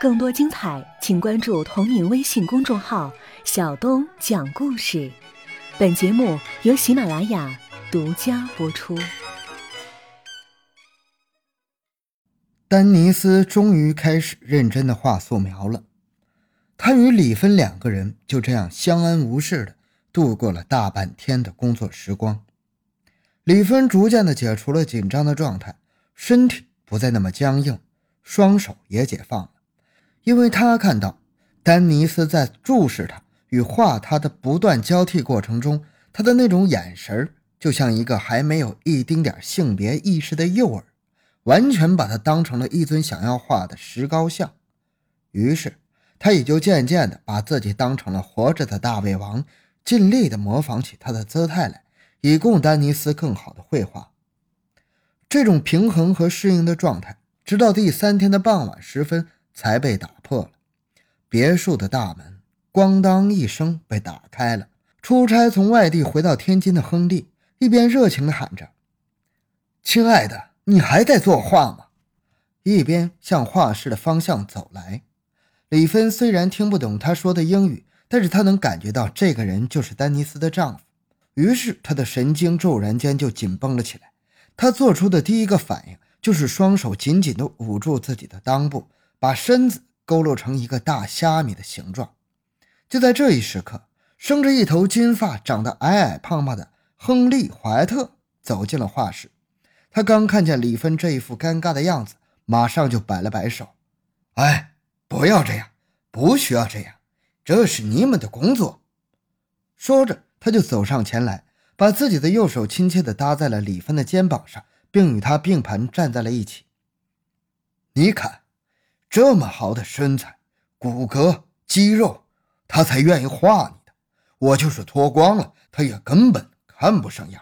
更多精彩，请关注同名微信公众号“小东讲故事”。本节目由喜马拉雅独家播出。丹尼斯终于开始认真的画素描了。他与李芬两个人就这样相安无事的度过了大半天的工作时光。李芬逐渐的解除了紧张的状态，身体不再那么僵硬，双手也解放了。因为他看到丹尼斯在注视他与画他的不断交替过程中，他的那种眼神就像一个还没有一丁点性别意识的幼儿，完全把他当成了一尊想要画的石膏像。于是，他也就渐渐地把自己当成了活着的大胃王，尽力地模仿起他的姿态来，以供丹尼斯更好的绘画。这种平衡和适应的状态，直到第三天的傍晚时分。才被打破了。别墅的大门咣当一声被打开了。出差从外地回到天津的亨利一边热情地喊着：“亲爱的，你还在作画吗？”一边向画室的方向走来。李芬虽然听不懂他说的英语，但是她能感觉到这个人就是丹尼斯的丈夫。于是她的神经骤然间就紧绷了起来。他做出的第一个反应就是双手紧紧地捂住自己的裆部。把身子佝偻成一个大虾米的形状。就在这一时刻，生着一头金发、长得矮矮胖胖的亨利·怀特走进了画室。他刚看见李芬这一副尴尬的样子，马上就摆了摆手：“哎，不要这样，不需要这样，这是你们的工作。”说着，他就走上前来，把自己的右手亲切地搭在了李芬的肩膀上，并与她并排站在了一起。你看。这么好的身材、骨骼、肌肉，他才愿意画你的。我就是脱光了，他也根本看不上眼，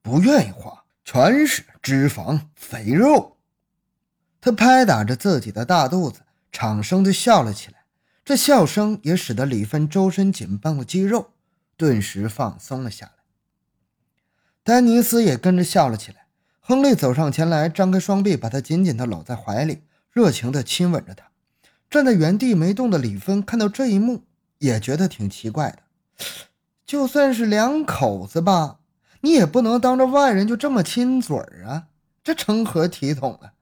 不愿意画，全是脂肪、肥肉。他拍打着自己的大肚子，长声地笑了起来。这笑声也使得李芬周身紧绷的肌肉顿时放松了下来。丹尼斯也跟着笑了起来。亨利走上前来，张开双臂，把他紧紧地搂在怀里。热情地亲吻着她，站在原地没动的李芬看到这一幕，也觉得挺奇怪的。就算是两口子吧，你也不能当着外人就这么亲嘴儿啊，这成何体统啊？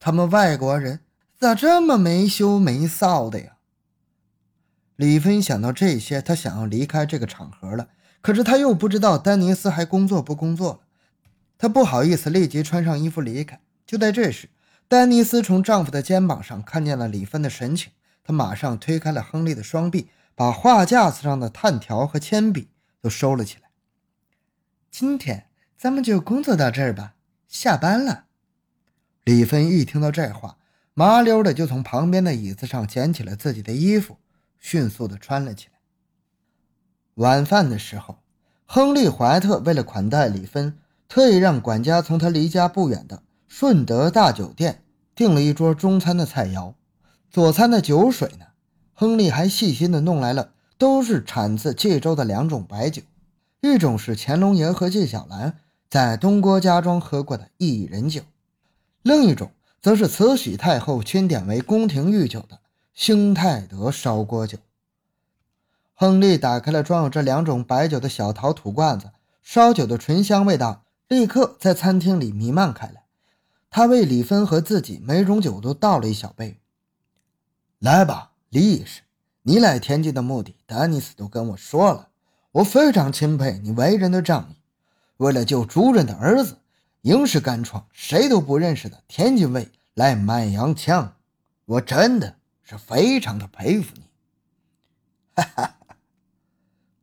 他们外国人咋这么没羞没臊的呀？李芬想到这些，她想要离开这个场合了，可是他又不知道丹尼斯还工作不工作了，他不好意思立即穿上衣服离开。就在这时。丹尼斯从丈夫的肩膀上看见了李芬的神情，她马上推开了亨利的双臂，把画架子上的炭条和铅笔都收了起来。今天咱们就工作到这儿吧，下班了。李芬一听到这话，麻溜的就从旁边的椅子上捡起了自己的衣服，迅速的穿了起来。晚饭的时候，亨利·怀特为了款待李芬，特意让管家从他离家不远的。顺德大酒店订了一桌中餐的菜肴，佐餐的酒水呢？亨利还细心的弄来了，都是产自冀州的两种白酒，一种是乾隆爷和纪晓岚在东郭家庄喝过的薏仁酒，另一种则是慈禧太后钦点为宫廷御酒的兴泰德烧锅酒。亨利打开了装有这两种白酒的小陶土罐子，烧酒的醇香味道立刻在餐厅里弥漫开来。他为李芬和自己每种酒都倒了一小杯。来吧，李医师，你来天津的目的，丹尼斯都跟我说了。我非常钦佩你为人的仗义，为了救主人的儿子，硬是敢闯谁都不认识的天津卫来卖洋枪，我真的是非常的佩服你。哈哈，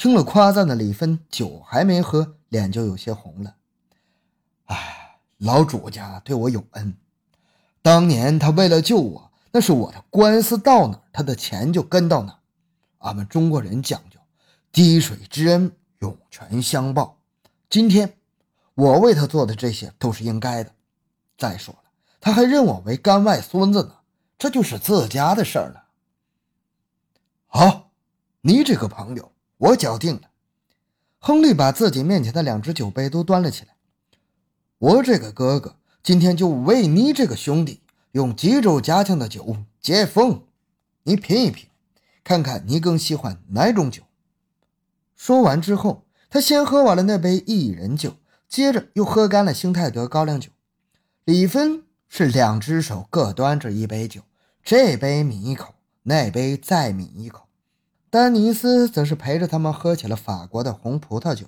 听了夸赞的李芬，酒还没喝，脸就有些红了。哎。老主家对我有恩，当年他为了救我，那是我的官司到哪，他的钱就跟到哪。俺们中国人讲究滴水之恩，涌泉相报。今天我为他做的这些都是应该的。再说了，他还认我为干外孙子呢，这就是自家的事儿了。好，你这个朋友，我搅定了。亨利把自己面前的两只酒杯都端了起来。我这个哥哥今天就为你这个兄弟用济州家乡的酒解封，你品一品，看看你更喜欢哪种酒。说完之后，他先喝完了那杯薏仁酒，接着又喝干了兴泰德高粱酒。李芬是两只手各端着一杯酒，这杯抿一口，那杯再抿一口。丹尼斯则是陪着他们喝起了法国的红葡萄酒。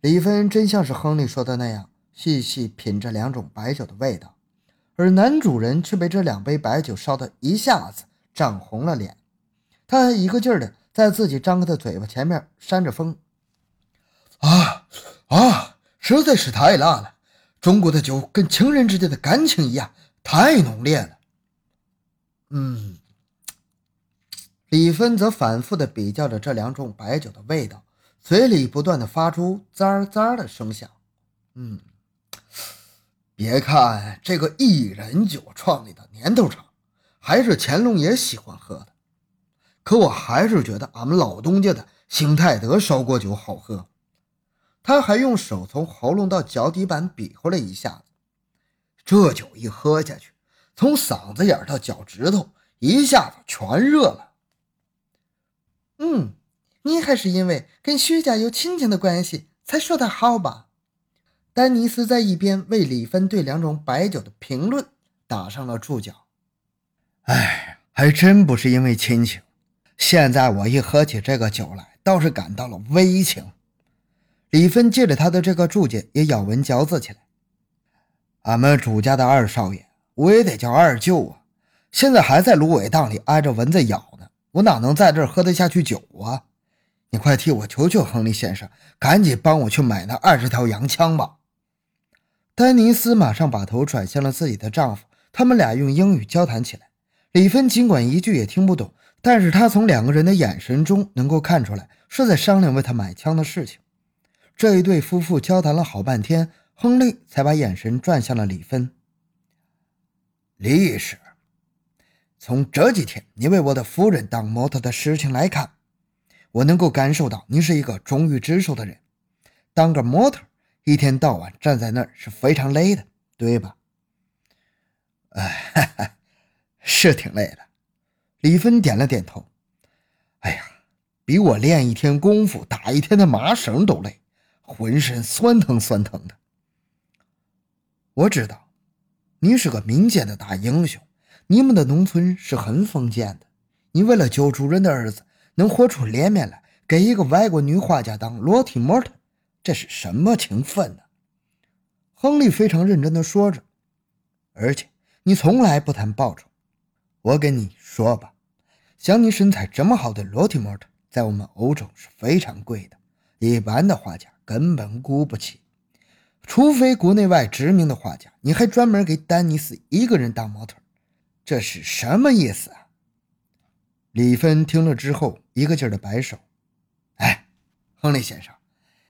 李芬真像是亨利说的那样，细细品着两种白酒的味道，而男主人却被这两杯白酒烧得一下子涨红了脸，他一个劲儿的。在自己张开的嘴巴前面扇着风，啊啊，实在是太辣了！中国的酒跟情人之间的感情一样，太浓烈了。嗯，李芬则反复的比较着这两种白酒的味道，嘴里不断的发出咂咂的声响。嗯，别看这个薏仁酒创立的年头长，还是乾隆爷喜欢喝的。可我还是觉得俺们老东家的兴泰德烧锅酒好喝。他还用手从喉咙到脚底板比划了一下子，这酒一喝下去，从嗓子眼到脚趾头一下子全热了。嗯，你还是因为跟徐家有亲情的关系才说他好吧？丹尼斯在一边为李芬对两种白酒的评论打上了注脚。哎，还真不是因为亲情。现在我一喝起这个酒来，倒是感到了危情。李芬借着他的这个注解，也咬文嚼字起来。俺们主家的二少爷，我也得叫二舅啊，现在还在芦苇荡里挨着蚊子咬，我哪能在这儿喝得下去酒啊？你快替我求求亨利先生，赶紧帮我去买那二十条洋枪吧。丹尼斯马上把头转向了自己的丈夫，他们俩用英语交谈起来。李芬尽管一句也听不懂。但是他从两个人的眼神中能够看出来，是在商量为他买枪的事情。这一对夫妇交谈了好半天，亨利才把眼神转向了李芬。李医师，从这几天你为我的夫人当模特的事情来看，我能够感受到你是一个忠于职守的人。当个模特，一天到晚站在那儿是非常累的，对吧？哎，是挺累的。李芬点了点头。哎呀，比我练一天功夫、打一天的麻绳都累，浑身酸疼酸疼的。我知道，你是个民间的大英雄，你们的农村是很封建的。你为了救主人的儿子，能活出脸面来，给一个外国女画家当裸体模特，这是什么情分呢？亨利非常认真地说着。而且你从来不谈报酬。我跟你说吧，像你身材这么好的裸体模特，在我们欧洲是非常贵的，一般的画家根本雇不起。除非国内外知名的画家，你还专门给丹尼斯一个人当模特，这是什么意思啊？李芬听了之后，一个劲儿的摆手：“哎，亨利先生，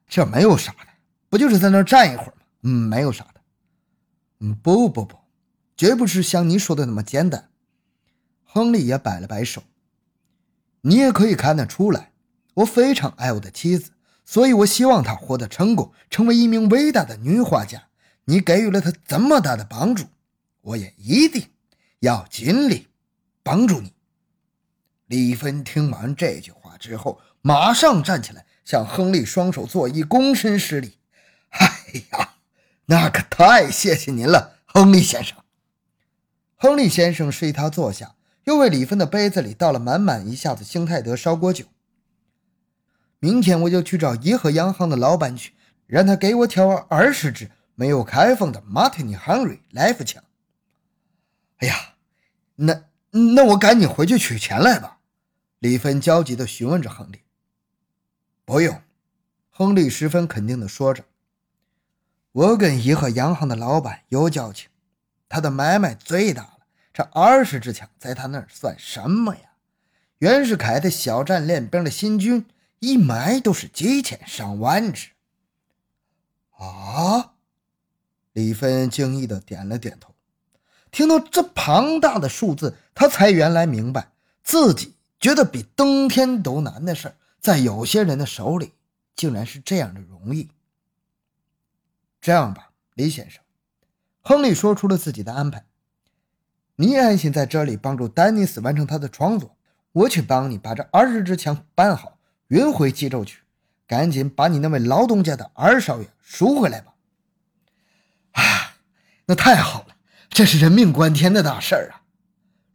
这没有啥的，不就是在那站一会儿吗？嗯，没有啥的。嗯，不不不，绝不是像你说的那么简单。”亨利也摆了摆手，你也可以看得出来，我非常爱我的妻子，所以我希望她获得成功，成为一名伟大的女画家。你给予了她这么大的帮助，我也一定要尽力帮助你。李芬听完这句话之后，马上站起来，向亨利双手作揖，躬身施礼。哎呀，那可太谢谢您了，亨利先生。亨利先生示意他坐下。又为李芬的杯子里倒了满满一下子星泰德烧锅酒。明天我就去找颐和洋行的老板去，让他给我挑二十支没有开封的马特尼汉瑞来福枪。哎呀，那那我赶紧回去取钱来吧。李芬焦急地询问着亨利。不用，亨利十分肯定地说着。我跟怡和洋行的老板有交情，他的买卖最大了。这二十支枪在他那儿算什么呀？袁世凯的小站练兵的新军一买都是几千上万支。啊！李芬惊异的点了点头。听到这庞大的数字，他才原来明白，自己觉得比登天都难的事在有些人的手里竟然是这样的容易。这样吧，李先生，亨利说出了自己的安排。你安心在这里帮助丹尼斯完成他的创作，我去帮你把这二十支枪搬好，运回冀州去。赶紧把你那位老东家的二少爷赎回来吧！啊，那太好了，这是人命关天的大事儿啊！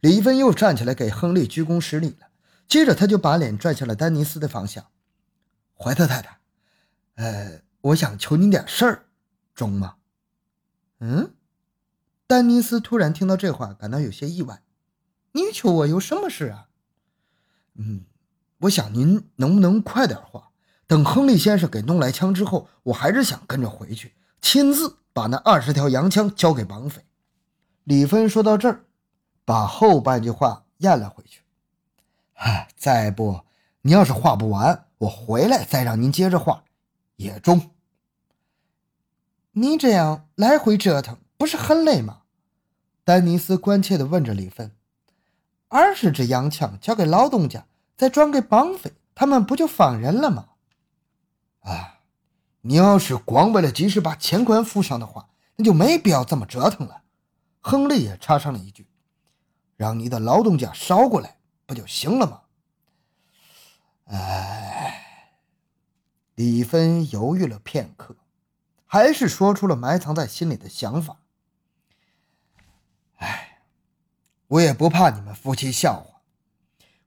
李一芬又站起来给亨利鞠躬施礼了，接着他就把脸转向了丹尼斯的方向。怀特太太，呃，我想求您点事儿，中吗？嗯？丹尼斯突然听到这话，感到有些意外。你求我有什么事啊？嗯，我想您能不能快点话？等亨利先生给弄来枪之后，我还是想跟着回去，亲自把那二十条洋枪交给绑匪。李芬说到这儿，把后半句话咽了回去。哎，再不，你要是画不完，我回来再让您接着画，也中。你这样来回折腾，不是很累吗？丹尼斯关切地问着李芬。二十支洋枪交给老东家，再转给绑匪，他们不就放人了吗？啊，你要是光为了及时把钱款付上的话，那就没必要这么折腾了。亨利也插上了一句：“让你的劳动家捎过来不就行了吗？”哎，李芬犹豫了片刻，还是说出了埋藏在心里的想法：“哎，我也不怕你们夫妻笑话。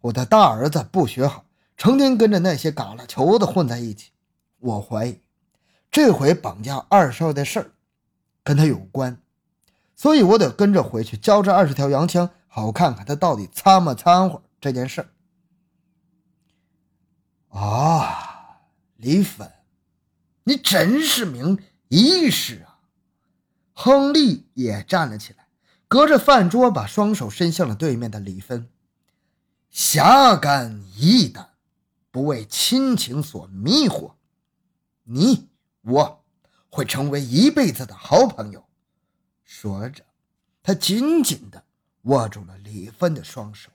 我的大儿子不学好，成天跟着那些嘎啦球的混在一起。”我怀疑，这回绑架二少的事儿跟他有关，所以我得跟着回去交这二十条洋枪，好看看他到底掺没掺和这件事儿。啊，李芬，你真是名医师啊！亨利也站了起来，隔着饭桌把双手伸向了对面的李芬。侠肝义胆，不为亲情所迷惑。你我会成为一辈子的好朋友。说着，他紧紧地握住了李芬的双手。